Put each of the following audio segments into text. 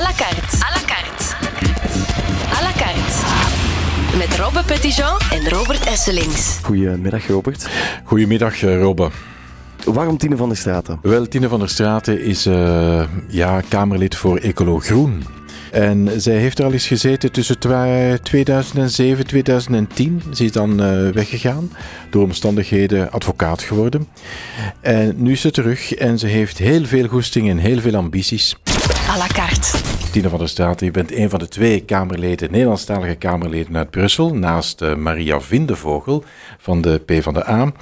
à la carte. À la carte. À la carte. Met Robbe Petitjean en Robert Esselings. Goedemiddag, Robert. Goedemiddag, eh, Robbe. Waarom Tine van der Straten? Wel, Tine van der Straten is uh, ja, Kamerlid voor Ecolo Groen. En zij heeft er al eens gezeten tussen 2007 en 2010. Ze is dan uh, weggegaan, door omstandigheden advocaat geworden. En nu is ze terug en ze heeft heel veel goesting en heel veel ambities. À la carte. Tine van der Straten, je bent een van de twee Kamerleden, Nederlandstalige Kamerleden uit Brussel, naast uh, Maria Vindevogel van de PvdA.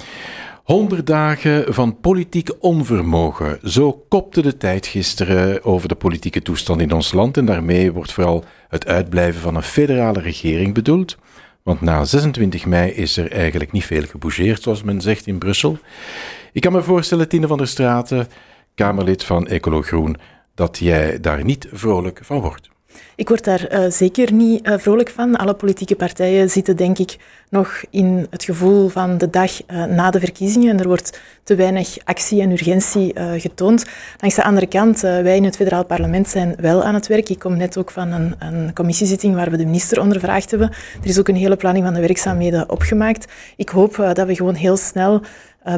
100 dagen van politiek onvermogen. Zo kopte de tijd gisteren over de politieke toestand in ons land. En daarmee wordt vooral het uitblijven van een federale regering bedoeld. Want na 26 mei is er eigenlijk niet veel gebougeerd, zoals men zegt in Brussel. Ik kan me voorstellen, Tine van der Straten, Kamerlid van Ecolo Groen, dat jij daar niet vrolijk van wordt. Ik word daar uh, zeker niet uh, vrolijk van. Alle politieke partijen zitten, denk ik, nog in het gevoel van de dag uh, na de verkiezingen. En er wordt te weinig actie en urgentie getoond. Langs de andere kant, wij in het federaal parlement zijn wel aan het werk. Ik kom net ook van een, een commissiezitting waar we de minister ondervraagd hebben. Er is ook een hele planning van de werkzaamheden opgemaakt. Ik hoop dat we gewoon heel snel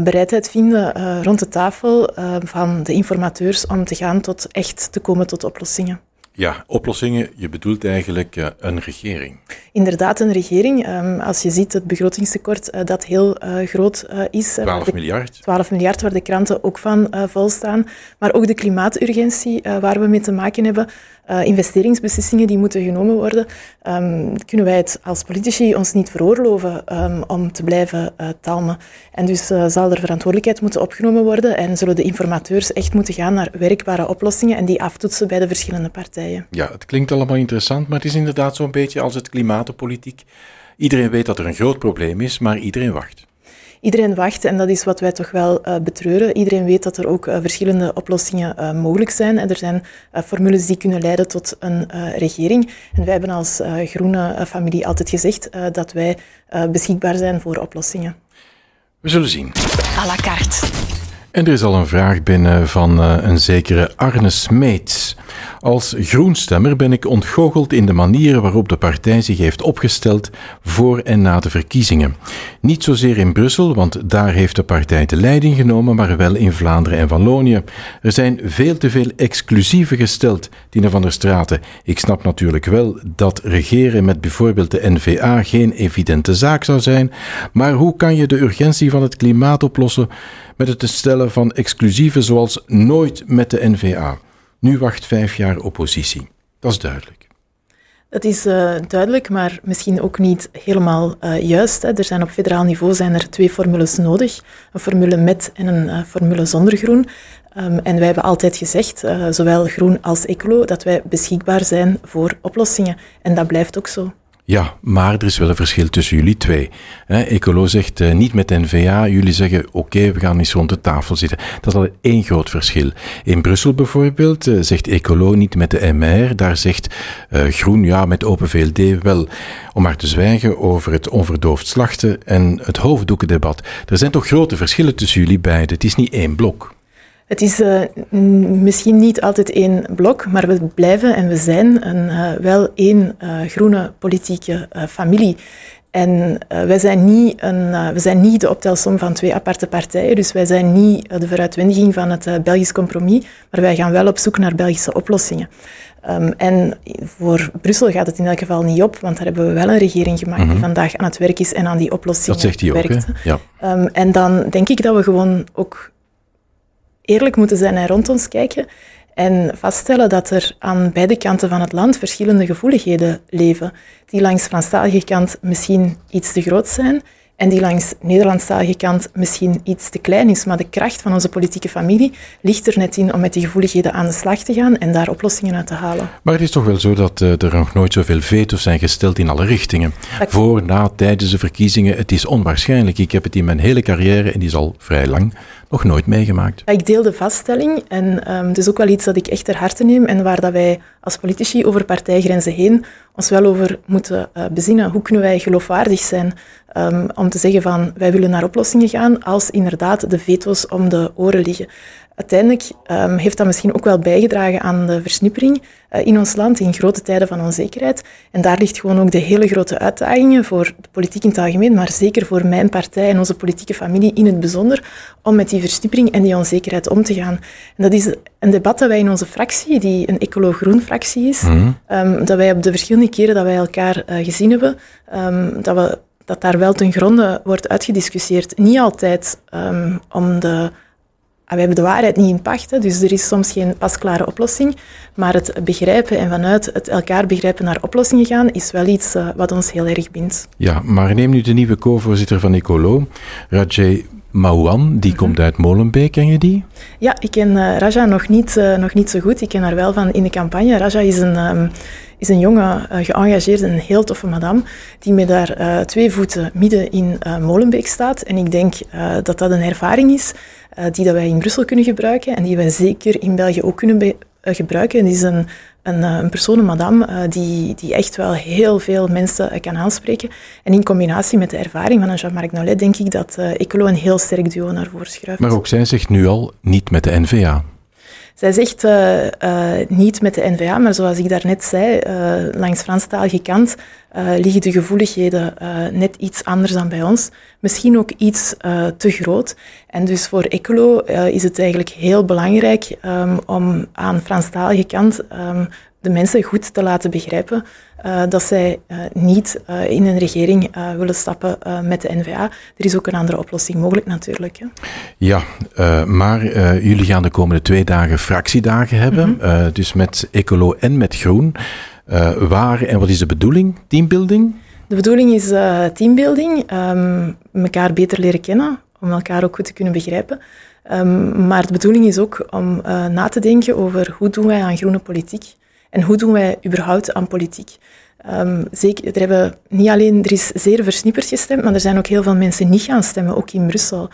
bereidheid vinden rond de tafel van de informateurs om te gaan tot echt te komen tot oplossingen. Ja, oplossingen. Je bedoelt eigenlijk uh, een regering. Inderdaad, een regering. Um, als je ziet het begrotingstekort uh, dat heel uh, groot is. 12 miljard. 12 miljard, waar de kranten ook van volstaan. Maar ook de klimaaturgentie waar we mee te maken hebben. Investeringsbeslissingen die moeten genomen worden. Um, kunnen wij het als politici ons niet veroorloven um, om te blijven talmen. En dus zal er verantwoordelijkheid moeten opgenomen worden en zullen de informateurs echt moeten gaan naar werkbare oplossingen en die aftoetsen bij de verschillende partijen. Ja, het klinkt allemaal interessant, maar het is inderdaad zo'n beetje als het klimaatpolitiek. Iedereen weet dat er een groot probleem is, maar iedereen wacht. Iedereen wacht en dat is wat wij toch wel uh, betreuren. Iedereen weet dat er ook uh, verschillende oplossingen uh, mogelijk zijn. En er zijn formules die kunnen leiden tot een regering. En wij hebben als groene familie altijd gezegd dat wij beschikbaar zijn voor oplossingen. We zullen zien. À la carte. En er is al een vraag binnen van een zekere Arne Smeets. Als groenstemmer ben ik ontgoocheld in de manier waarop de partij zich heeft opgesteld voor en na de verkiezingen. Niet zozeer in Brussel, want daar heeft de partij de leiding genomen, maar wel in Vlaanderen en Wallonië. Er zijn veel te veel exclusieven gesteld, Tine van der Straten. Ik snap natuurlijk wel dat regeren met bijvoorbeeld de NVA geen evidente zaak zou zijn, maar hoe kan je de urgentie van het klimaat oplossen met het stellen van exclusieven zoals nooit met de NVA? Nu wacht vijf jaar oppositie. Dat is duidelijk. Dat is uh, duidelijk, maar misschien ook niet helemaal uh, juist. Hè. Er zijn op federaal niveau zijn er twee formules nodig. Een formule met en een uh, formule zonder groen. Um, en wij hebben altijd gezegd, zowel groen als ecolo, dat wij beschikbaar zijn voor oplossingen. En dat blijft ook zo. Ja, maar er is wel een verschil tussen jullie twee. Ecolo zegt uh, niet met NVA, jullie zeggen oké, we gaan eens rond de tafel zitten. Dat is al één groot verschil. In Brussel bijvoorbeeld uh, zegt Ecolo niet met de MR, daar zegt uh, Groen ja met Open VLD wel. Om maar te zwijgen over het onverdoofd slachten en het hoofddoekendebat. Er zijn toch grote verschillen tussen jullie beiden, het is niet één blok. Het is uh, misschien niet altijd één blok, maar we blijven en we zijn een, uh, wel één uh, groene politieke familie. En wij, zijn niet een, we zijn niet de optelsom van twee aparte partijen, dus wij zijn niet de vooruitwendiging van het Belgisch compromis, maar wij gaan wel op zoek naar Belgische oplossingen. Um, en voor Brussel gaat het in elk geval niet op, want daar hebben we wel een regering gemaakt mm -hmm. die vandaag aan het werk is en aan die oplossingen Dat zegt hij werkt. ook, ja. Um, en dan denk ik dat we gewoon ook eerlijk moeten zijn en rond ons kijken en vaststellen dat er aan beide kanten van het land verschillende gevoeligheden leven, die langs Franstalige kant misschien iets te groot zijn en die langs Nederlandstalige kant misschien iets te klein is. Maar de kracht van onze politieke familie ligt er net in om met die gevoeligheden aan de slag te gaan en daar oplossingen uit te halen. Maar het is toch wel zo dat uh, er nog nooit zoveel veto's zijn gesteld in alle richtingen. Dat Voor, na, tijdens de verkiezingen. Het is onwaarschijnlijk. Ik heb het in mijn hele carrière, en die is al vrij lang, nog nooit meegemaakt. Ik deel de vaststelling en um, het is ook wel iets dat ik echt ter harte neem en waar dat wij als politici over partijgrenzen heen ons wel over moeten uh, bezinnen. Hoe kunnen wij geloofwaardig zijn um, om te zeggen van wij willen naar oplossingen gaan als inderdaad de veto's om de oren liggen. Uiteindelijk um, heeft dat misschien ook wel bijgedragen aan de versnippering uh, in ons land in grote tijden van onzekerheid. En daar ligt gewoon ook de hele grote uitdagingen voor de politiek in het algemeen, maar zeker voor mijn partij en onze politieke familie in het bijzonder, om met die versnippering en die onzekerheid om te gaan. En dat is een debat dat wij in onze fractie, die een ecolo-groen fractie is, mm um, dat wij op de verschillende keren dat wij elkaar uh, gezien hebben, um, dat, we, dat daar wel ten gronde wordt uitgediscussieerd. Niet altijd um, om de we hebben de waarheid niet in pacht, hè, dus er is soms geen pasklare oplossing. Maar het begrijpen en vanuit het elkaar begrijpen naar oplossingen gaan, is wel iets uh, wat ons heel erg bindt. Ja, maar neem nu de nieuwe co-voorzitter van Ecolo, Rajay Mauan, die komt uit Molenbeek, ken je die? Ja, ik ken uh, Raja nog niet, uh, nog niet zo goed. Ik ken haar wel van in de campagne. Raja is een, um, is een jonge, uh, geëngageerde, een heel toffe madame, die met daar twee voeten midden in Molenbeek staat. En ik denk dat dat een ervaring is die dat wij in Brussel kunnen gebruiken en die wij zeker in België ook kunnen gebruiken. En die is een een, eh, een persoon, madame, die, die echt wel heel veel mensen kan aanspreken. En in combinatie met de ervaring van Jean-Marc Nollet denk ik dat Ecolo een heel sterk duo naar voren schuift. Maar ook zij zegt nu al niet met de NVA. Zij zegt uh, uh, niet met de NVA, maar zoals ik daarnet zei, uh, langs Franstalige kant liggen de gevoeligheden net iets anders dan bij ons. Misschien ook iets te groot. En dus voor Ecolo is het eigenlijk heel belangrijk um, om aan Franstalige kant um, de mensen goed te laten begrijpen uh, dat zij uh, niet uh, in een regering willen stappen met de NVA. Er is ook een andere oplossing mogelijk natuurlijk. Hè. Ja, maar jullie gaan de komende twee dagen fractiedagen hebben, mm -hmm. dus met Ecolo en met Groen. waar en wat is de bedoeling? Teambuilding? De bedoeling is teambuilding, um, elkaar beter leren kennen, om elkaar ook goed te kunnen begrijpen. Um, maar de bedoeling is ook om na te denken over hoe doen wij aan groene politiek. En hoe doen wij überhaupt aan politiek? Um, zeker, er, hebben niet alleen, er is zeer versnipperd gestemd, maar er zijn ook heel veel mensen niet gaan stemmen, ook in Brussel.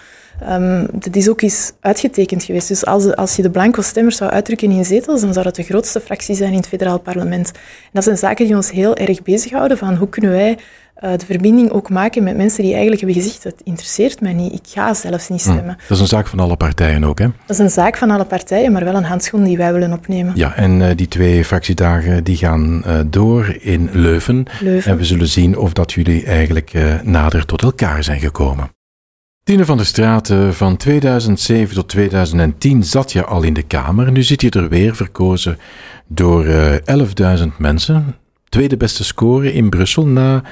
Um, dat is ook eens uitgetekend geweest. Dus als, als je de blanco stemmers zou uitdrukken in zetels, dan zou dat de grootste fractie zijn in het federaal parlement. En dat zijn zaken die ons heel erg bezighouden, van hoe kunnen wij uh, de verbinding ook maken met mensen die eigenlijk hebben gezegd, het interesseert mij niet, ik ga zelfs niet hm. stemmen. dat is een zaak van alle partijen ook, hè? Dat is een zaak van alle partijen, maar wel een handschoen die wij willen opnemen. Ja, en uh, die twee fractiedagen die gaan uh, door in Leuven. Leuven. En we zullen zien of dat jullie eigenlijk nader tot elkaar zijn gekomen. Tine van der Straten, van 2007 tot 2010 zat je al in de Kamer. Nu zit je er weer, verkozen door 11.000 mensen. Tweede beste score in Brussel na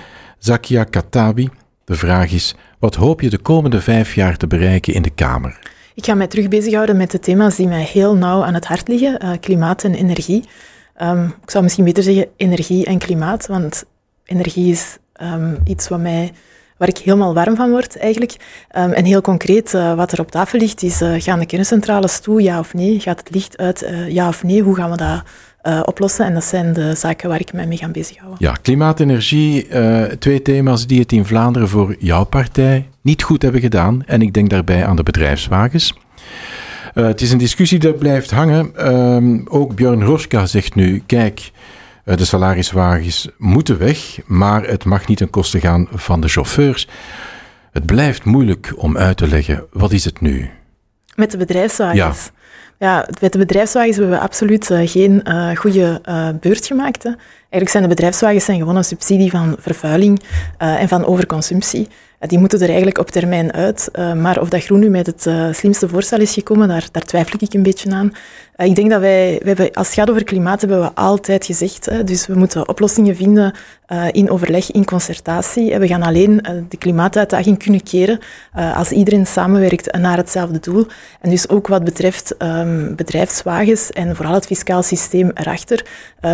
Zakia Katabi. De vraag is, wat hoop je de komende vijf jaar te bereiken in de Kamer? Ik ga mij terug bezighouden met de thema's die mij heel nauw aan het hart liggen, uh, klimaat en energie. Um, ik zou misschien beter zeggen energie en klimaat, want energie is um, iets wat mij, waar ik helemaal warm van word eigenlijk. Um, en heel concreet, uh, wat er op tafel ligt, is uh, gaan de kerncentrales toe, ja of nee? Gaat het licht uit, ja of nee? Hoe gaan we dat uh, oplossen. En dat zijn de zaken waar ik mij mee ga bezighouden. Ja, klimaat, energie, uh, twee thema's die het in Vlaanderen voor jouw partij niet goed hebben gedaan. En ik denk daarbij aan de bedrijfswagens. Uh, het is een discussie die blijft hangen. Uh, ook Björn Roska zegt nu: kijk, de salariswagens moeten weg, maar het mag niet ten koste gaan van de chauffeurs. Het blijft moeilijk om uit te leggen. Wat is het nu? Met de bedrijfswagens? Ja. Ja, met de bedrijfswagens hebben we absoluut uh, geen uh, goede uh, beurt gemaakt. Hè. Eigenlijk zijn de bedrijfswagens zijn gewoon een subsidie van vervuiling en van overconsumptie. die moeten er eigenlijk op termijn uit. maar of dat Groen nu met het slimste voorstel is gekomen, daar, daar twijfel ik een beetje aan. Eh, ik denk dat wij, we hebben, als het gaat over klimaat, hebben we altijd gezegd, dus we moeten oplossingen vinden uh, in overleg, in concertatie. We gaan alleen de klimaatuitdaging kunnen keren als iedereen samenwerkt naar hetzelfde doel. En dus ook wat betreft um, bedrijfswagens en vooral het fiscaal systeem erachter,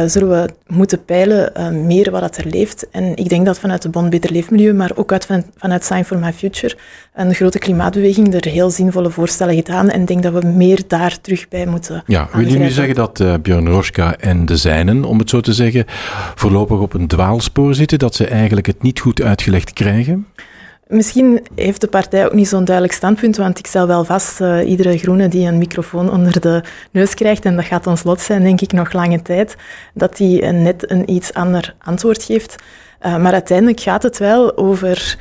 zullen we moeten peilen meer wat er leeft. En ik denk dat vanuit de Bond Beter Leefmilieu, maar ook uit, van, vanuit Sign for My Future, een grote klimaatbeweging er heel zinvolle voorstellen gedaan. En ik denk dat we meer daar terug bij moeten ja, wil je nu zeggen dat uh, Björn Roska en de zijnen, om het zo te zeggen, voorlopig op een dwaalspoor zitten, dat ze eigenlijk het niet goed uitgelegd krijgen? Misschien heeft de partij ook niet zo'n duidelijk standpunt, want ik stel wel vast, uh, iedere groene die een microfoon onder de neus krijgt, en dat gaat ons lot zijn, denk ik, nog lange tijd, dat die net een iets ander antwoord geeft. Uh, maar uiteindelijk gaat het wel over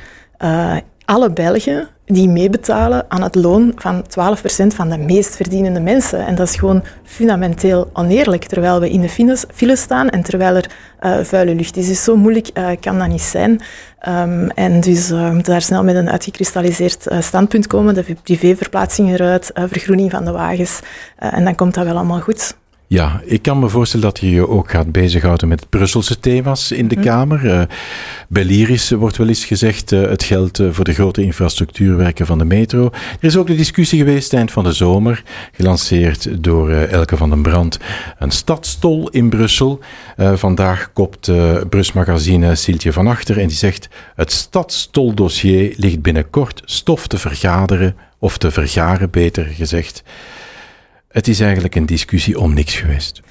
alle Belgen die meebetalen aan het loon van 12% van de meest verdienende mensen. En dat is gewoon fundamenteel oneerlijk, terwijl we in de file staan en terwijl er uh, vuile lucht is. Dus zo moeilijk uh, kan dat niet zijn. Um, en dus uh, daar snel met een uitgekristalliseerd standpunt komen, de privéverplaatsing eruit, vergroening van de wagens. en dan komt dat wel allemaal goed. Ja, ik kan me voorstellen dat je je ook gaat bezighouden met Brusselse thema's in de mhm. Kamer. Uh, bij Lyris wordt wel eens gezegd uh, het geld uh, voor de grote infrastructuurwerken van de metro. Er is ook de discussie geweest eind van de zomer, gelanceerd door Elke van den Brand, een stadstol in Brussel. vandaag kopt Brusmagazine Siltje van Achter en die zegt het stadstoldossier ligt binnenkort stof te vergaderen, of te vergaren beter gezegd. Het is eigenlijk een discussie om niks geweest.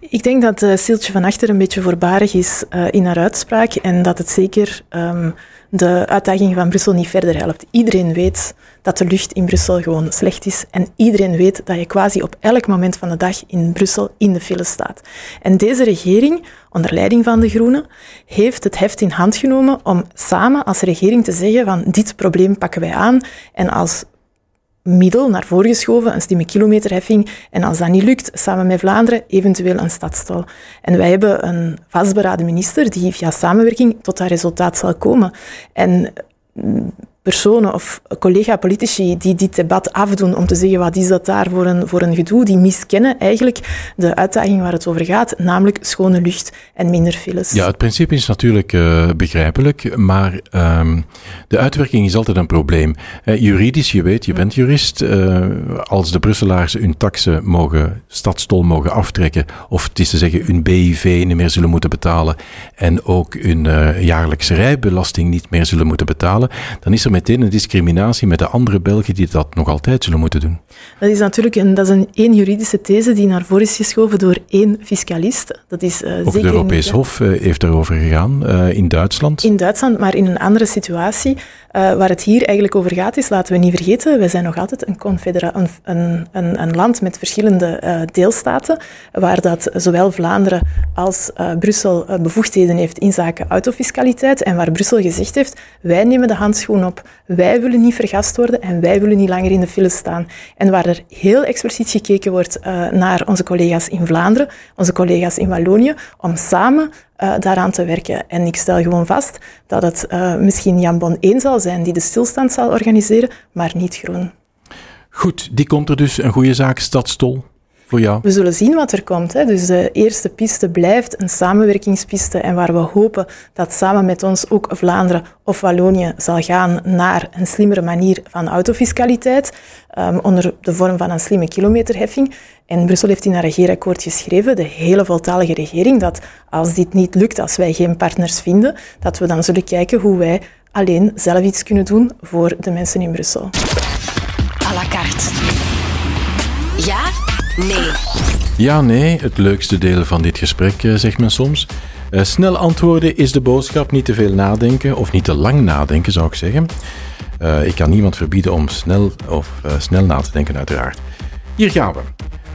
Ik denk dat uh, Sieltje van Achter een beetje voorbarig is uh, in haar uitspraak en dat het zeker um, de uitdaging van Brussel niet verder helpt. Iedereen weet dat de lucht in Brussel gewoon slecht is en iedereen weet dat je quasi op elk moment van de dag in Brussel in de file staat. En deze regering, onder leiding van de Groenen, heeft het heft in hand genomen om samen als regering te zeggen van dit probleem pakken wij aan en als middel naar voren geschoven, een slimme kilometerheffing. En als dat niet lukt, samen met Vlaanderen, eventueel een stadstol. En wij hebben een vastberaden minister die via samenwerking tot dat resultaat zal komen. En personen of collega-politici die dit debat afdoen om te zeggen wat is dat daar voor een, voor een gedoe, die miskennen eigenlijk de uitdaging waar het over gaat, namelijk schone lucht en minder files. Ja, het principe is natuurlijk uh, begrijpelijk, maar um, de uitwerking is altijd een probleem. Uh, juridisch, je weet, je bent jurist, uh, als de Brusselaars hun taxen mogen, stadstol mogen aftrekken, of het is te zeggen hun BIV niet meer zullen moeten betalen en ook hun jaarlijkse rijbelasting niet meer zullen moeten betalen, dan is er meteen een discriminatie met de andere Belgen die dat nog altijd zullen moeten doen. Dat is natuurlijk een, dat is een één juridische these die naar voren is geschoven door één fiscalist. Dat is, uh, Ook het Europees Hof uh, heeft erover gegaan, uh, in Duitsland. In Duitsland, maar in een andere situatie. waar het hier eigenlijk over gaat is, laten we niet vergeten, wij zijn nog altijd een, confedera een, een, een, een land met verschillende deelstaten, waar dat zowel Vlaanderen als Brussel bevoegdheden heeft in zaken autofiscaliteit en waar Brussel gezegd heeft, wij nemen de handschoen op wij willen niet vergast worden en wij willen niet langer in de file staan. En waar er heel expliciet gekeken wordt uh, naar onze collega's in Vlaanderen, onze collega's in Wallonië, om samen uh, daaraan te werken. En ik stel gewoon vast dat het uh, misschien Jan Bon 1 zal zijn die de stilstand zal organiseren, maar niet Groen. Goed, die komt er dus een goede zaak, Stadstol. We zullen zien wat er komt. Hè. Dus de eerste piste blijft een samenwerkingspiste en waar we hopen dat samen met ons ook Vlaanderen of Wallonië zal gaan naar een slimmere manier van autofiscaliteit um, onder de vorm van een slimme kilometerheffing. En Brussel heeft in een regeerakkoord geschreven, de hele voltalige regering, dat als dit niet lukt, als wij geen partners vinden, dat we dan zullen kijken hoe wij alleen zelf iets kunnen doen voor de mensen in Brussel. À la carte. Ja Nee. Ja, nee, het leukste deel van dit gesprek, eh, zegt men soms. Uh, snel antwoorden is de boodschap, niet te veel nadenken, of niet te lang nadenken, zou ik zeggen. Uh, ik kan niemand verbieden om snel, of, uh, snel na te denken, uiteraard. Hier gaan we.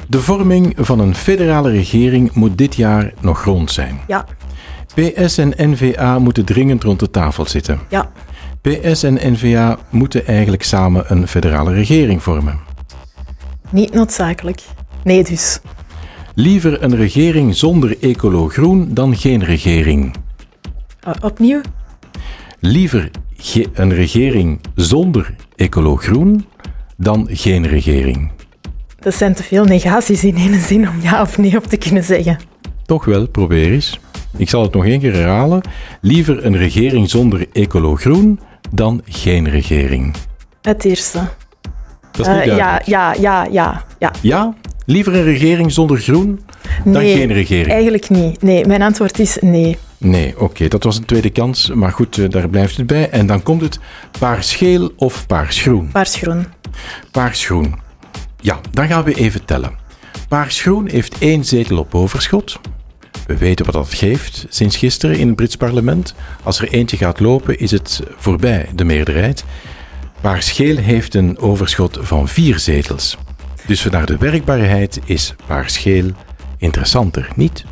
De vorming van een federale regering moet dit jaar nog rond zijn. Ja. PS en NVA moeten dringend rond de tafel zitten. Ja. PS en NVA moeten eigenlijk samen een federale regering vormen. Niet noodzakelijk. Nee dus. Liever een regering zonder ecolo-groen dan geen regering. Uh, opnieuw? Liever een regering zonder ecolo-groen dan geen regering. Dat zijn te veel negaties in één zin om ja of nee op te kunnen zeggen. Toch wel, probeer eens. Ik zal het nog één keer herhalen. Liever een regering zonder ecolo-groen dan geen regering. Het eerste. Dat is niet uh, ja, ja, ja, ja, ja. Ja? Liever een regering zonder groen dan geen regering? eigenlijk niet. Nee, mijn antwoord is nee. Nee, oké, dat was een tweede kans, maar goed, eh, daar blijft het bij. En dan komt het paarsgeel of paarsgroen? Paarsgroen. Paarsgroen. Ja, dan gaan we even tellen. Paarsgroen heeft één zetel op overschot. We weten wat dat geeft sinds gisteren in het Brits parlement. Als er eentje gaat lopen, is het voorbij de meerderheid. Paarsgeel heeft een overschot van vier zetels. Dus vanuit de werkbaarheid is paarsgeel interessanter, niet?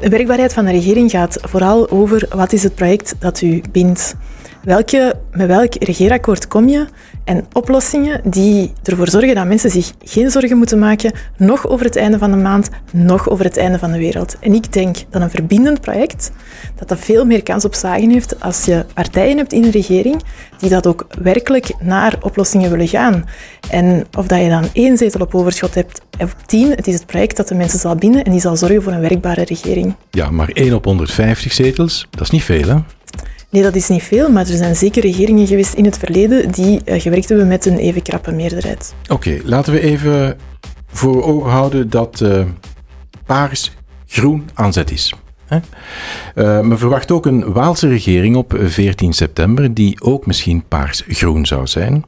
De werkbaarheid van de regering gaat vooral over wat is het project dat u bindt. Welke, met welk regeerakkoord kom je en oplossingen die ervoor zorgen dat mensen zich geen zorgen moeten maken, nog over het einde van de maand, nog over het einde van de wereld. En ik denk dat een verbindend project, dat dat veel meer kans op slagen heeft als je partijen hebt in de regering die dat ook werkelijk naar oplossingen willen gaan. En of dat je dan één zetel op overschot hebt of tien, het is het project dat de mensen zal binden en die zal zorgen voor een werkbare regering. Ja, maar één op 150 zetels, dat is niet veel, hè? Nee, dat is niet veel, maar er zijn zeker regeringen geweest in het verleden die uh, gewerkt hebben met een even krappe meerderheid. Oké, laten we even voor ogen houden dat uh, paars groen aanzet is. Hè? Uh, men verwacht ook een Waalse regering op 14 september, die ook misschien paars-groen zou zijn.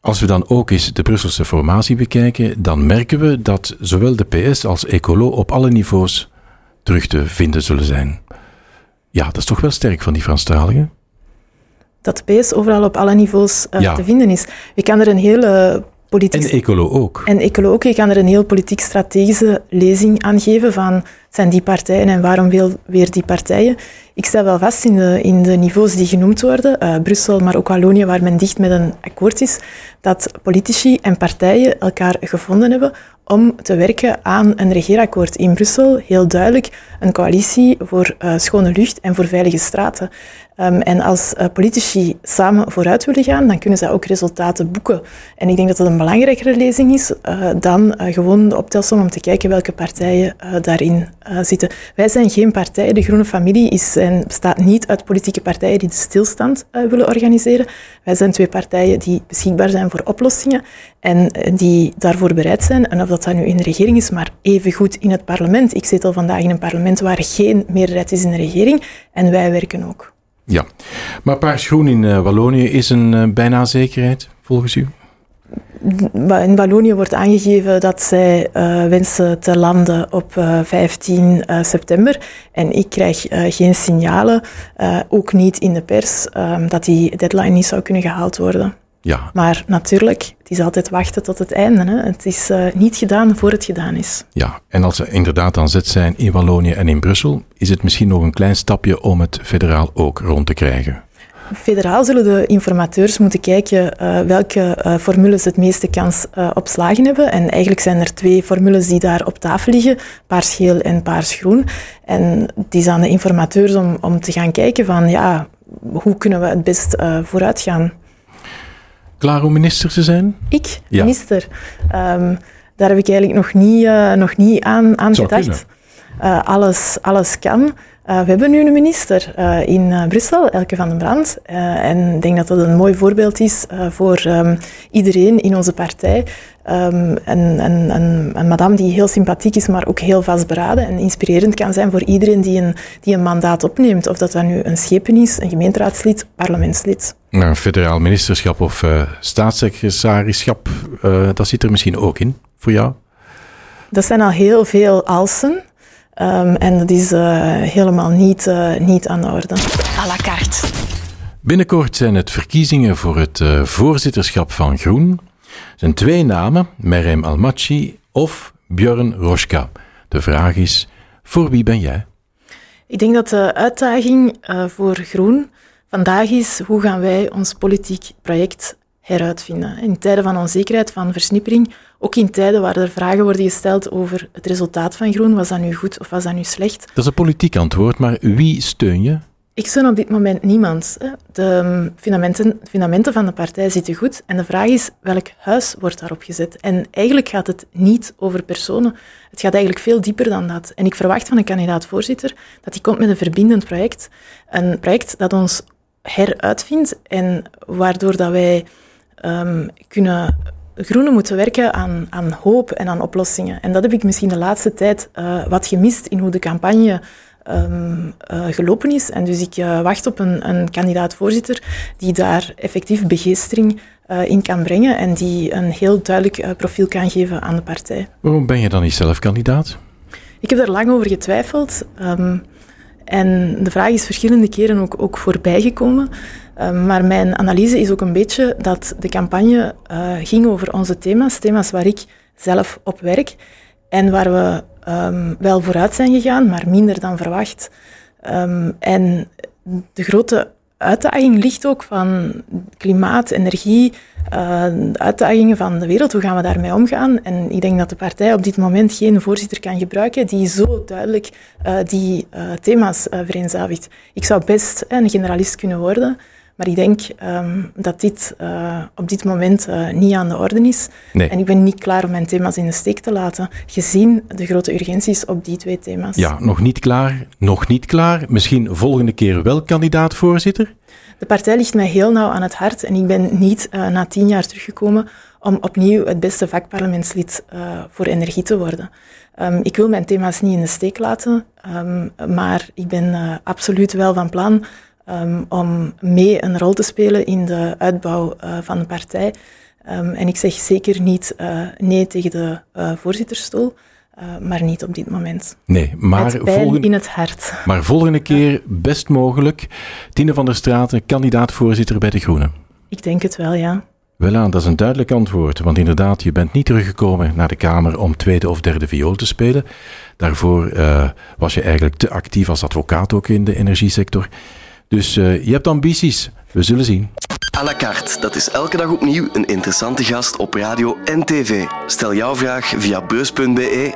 Als we dan ook eens de Brusselse formatie bekijken, dan merken we dat zowel de PS als Ecolo op alle niveaus terug te vinden zullen zijn. Ja, dat is toch wel sterk van die Franstaligen? Dat PS overal op alle niveaus uh, ja. te vinden is. Je kan er een hele politiek... En Ecolo ook. En Ecolo ook. Je kan er een heel politiek-strategische lezing aan geven van zijn die partijen en waarom wil weer die partijen. Ik sta wel vast in de, in de niveaus die genoemd worden, uh, Brussel, maar ook Wallonië, waar men dicht met een akkoord is, dat politici en partijen elkaar gevonden hebben om te werken aan een regeerakkoord in Brussel. Heel duidelijk een coalitie voor uh, schone lucht en voor veilige straten. Um, en als uh, politici samen vooruit willen gaan, dan kunnen zij ook resultaten boeken. En ik denk dat dat een belangrijkere lezing is uh, dan gewoon de optelsom om te kijken welke partijen daarin zitten. Wij zijn geen partij. De Groene Familie is, en bestaat niet uit politieke partijen die de stilstand willen organiseren. Wij zijn twee partijen die beschikbaar zijn voor oplossingen en die daarvoor bereid zijn. En of dat dat nu in de regering is, maar evengoed in het parlement. Ik zit al vandaag in een parlement waar geen meerderheid is in de regering en wij werken ook. Ja, maar paars-groen in uh, Wallonië is een uh, bijna zekerheid, volgens u? In Wallonië wordt aangegeven dat zij uh, wensen te landen op 15 september. En ik krijg geen signalen, ook niet in de pers, ehm, dat die deadline niet zou kunnen gehaald worden. Ja. Maar natuurlijk, het is altijd wachten tot het einde. Hè. Het is uh, niet gedaan voor het gedaan is. Ja, en als ze inderdaad aan zet zijn in Wallonië en in Brussel, is het misschien nog een klein stapje om het federaal ook rond te krijgen. Federaal zullen de informateurs moeten kijken uh, welke uh, formules het meeste kans uh, op slagen hebben. En eigenlijk zijn er twee formules die daar op tafel liggen, paarsgeel en paarsgroen. En het is aan de informateurs om, om te gaan kijken van ja, hoe kunnen we het best vooruit gaan klaar om minister te zijn? Ik? Ja. Minister? Um, daar heb ik eigenlijk nog niet, uh, nog niet aan, aan gedacht. Uh, alles, alles kan. Uh, we hebben nu een minister in Brussel, Elke van den Brand. en ik denk dat dat een mooi voorbeeld is voor um, iedereen in onze partij. Um, een, een, een, een, madame die heel sympathiek is, maar ook heel vastberaden en inspirerend kan zijn voor iedereen die een, die een mandaat opneemt. Of dat dat nu een schepen is, een gemeenteraadslid, parlementslid. Nou, een federaal ministerschap of staatssecretarischap, dat zit er misschien ook in voor jou? Dat zijn al heel veel alsen. Um, en dat is uh, helemaal niet, niet aan de orde. À la carte. Binnenkort zijn het verkiezingen voor het voorzitterschap van Groen. Er zijn twee namen, Merem Almaci of Björn Roschka. De vraag is, voor wie ben jij? Ik denk dat de uitdaging voor Groen vandaag is hoe gaan wij ons politiek project heruitvinden. In tijden van onzekerheid, van versnippering, ook in tijden waar er vragen worden gesteld over het resultaat van groen, was dat nu goed of was dat nu slecht? Dat is een politiek antwoord, maar wie steun je? Ik steun op dit moment niemand. De fundamenten, fundamenten van de partij zitten goed en de vraag is welk huis wordt daarop gezet. En eigenlijk gaat het niet over personen. Het gaat eigenlijk veel dieper dan dat. En ik verwacht van een kandidaat-voorzitter dat hij komt met een verbindend project. Een project dat ons heruitvindt en waardoor dat wij um, kunnen groenen moeten werken aan, aan hoop en aan oplossingen. En dat heb ik misschien de laatste tijd uh, wat gemist in hoe de campagne um, uh, gelopen is. En dus ik uh, wacht op een, een kandidaat-voorzitter die daar effectief begeestering in kan brengen en die een heel duidelijk profiel kan geven aan de partij. Waarom ben je dan niet zelf kandidaat? Ik heb daar lang over getwijfeld. Um, en de vraag is verschillende keren ook, ook voorbijgekomen. Uh, maar mijn analyse is ook een beetje dat de campagne uh, ging over onze thema's, thema's waar ik zelf op werk en waar we um, wel vooruit zijn gegaan, maar minder dan verwacht. Um, en de grote uitdaging ligt ook van klimaat, energie, de uitdagingen van de wereld. Hoe gaan we daarmee omgaan? En ik denk dat de partij op dit moment geen voorzitter kan gebruiken die zo duidelijk uh, die uh, thema's vereenzavigt. Ik zou best een generalist kunnen worden, maar ik denk um, dat dit uh, op dit moment uh, niet aan de orde is. Nee. En ik ben niet klaar om mijn thema's in de steek te laten, gezien de grote urgenties op die twee thema's. Ja, nog niet klaar, nog niet klaar. Misschien volgende keer wel kandidaat-voorzitter? De partij ligt mij heel nauw aan het hart en ik ben niet uh, na tien jaar teruggekomen om opnieuw het beste vakparlementslid voor energie te worden. Um, ik wil mijn thema's niet in de steek laten, um, maar ik ben absoluut wel van plan um, om mee een rol te spelen in de uitbouw uh, van de partij. Um, en ik zeg zeker niet uh, nee tegen de uh, voorzittersstoel. maar niet op dit moment. Nee, maar volgende, in het hart. Maar volgende keer best mogelijk. Tine van der Straten, kandidaat-voorzitter bij de Groenen. Ik denk het wel, ja. Wel aan, dat is een duidelijk antwoord. Want inderdaad, je bent niet teruggekomen naar de Kamer om tweede of derde viool te spelen. Daarvoor was je eigenlijk te actief als advocaat ook in de energiesector. Dus uh, je hebt ambities. We zullen zien. À la carte, dat is elke dag opnieuw een interessante gast op radio en tv. Stel jouw vraag via beurs.be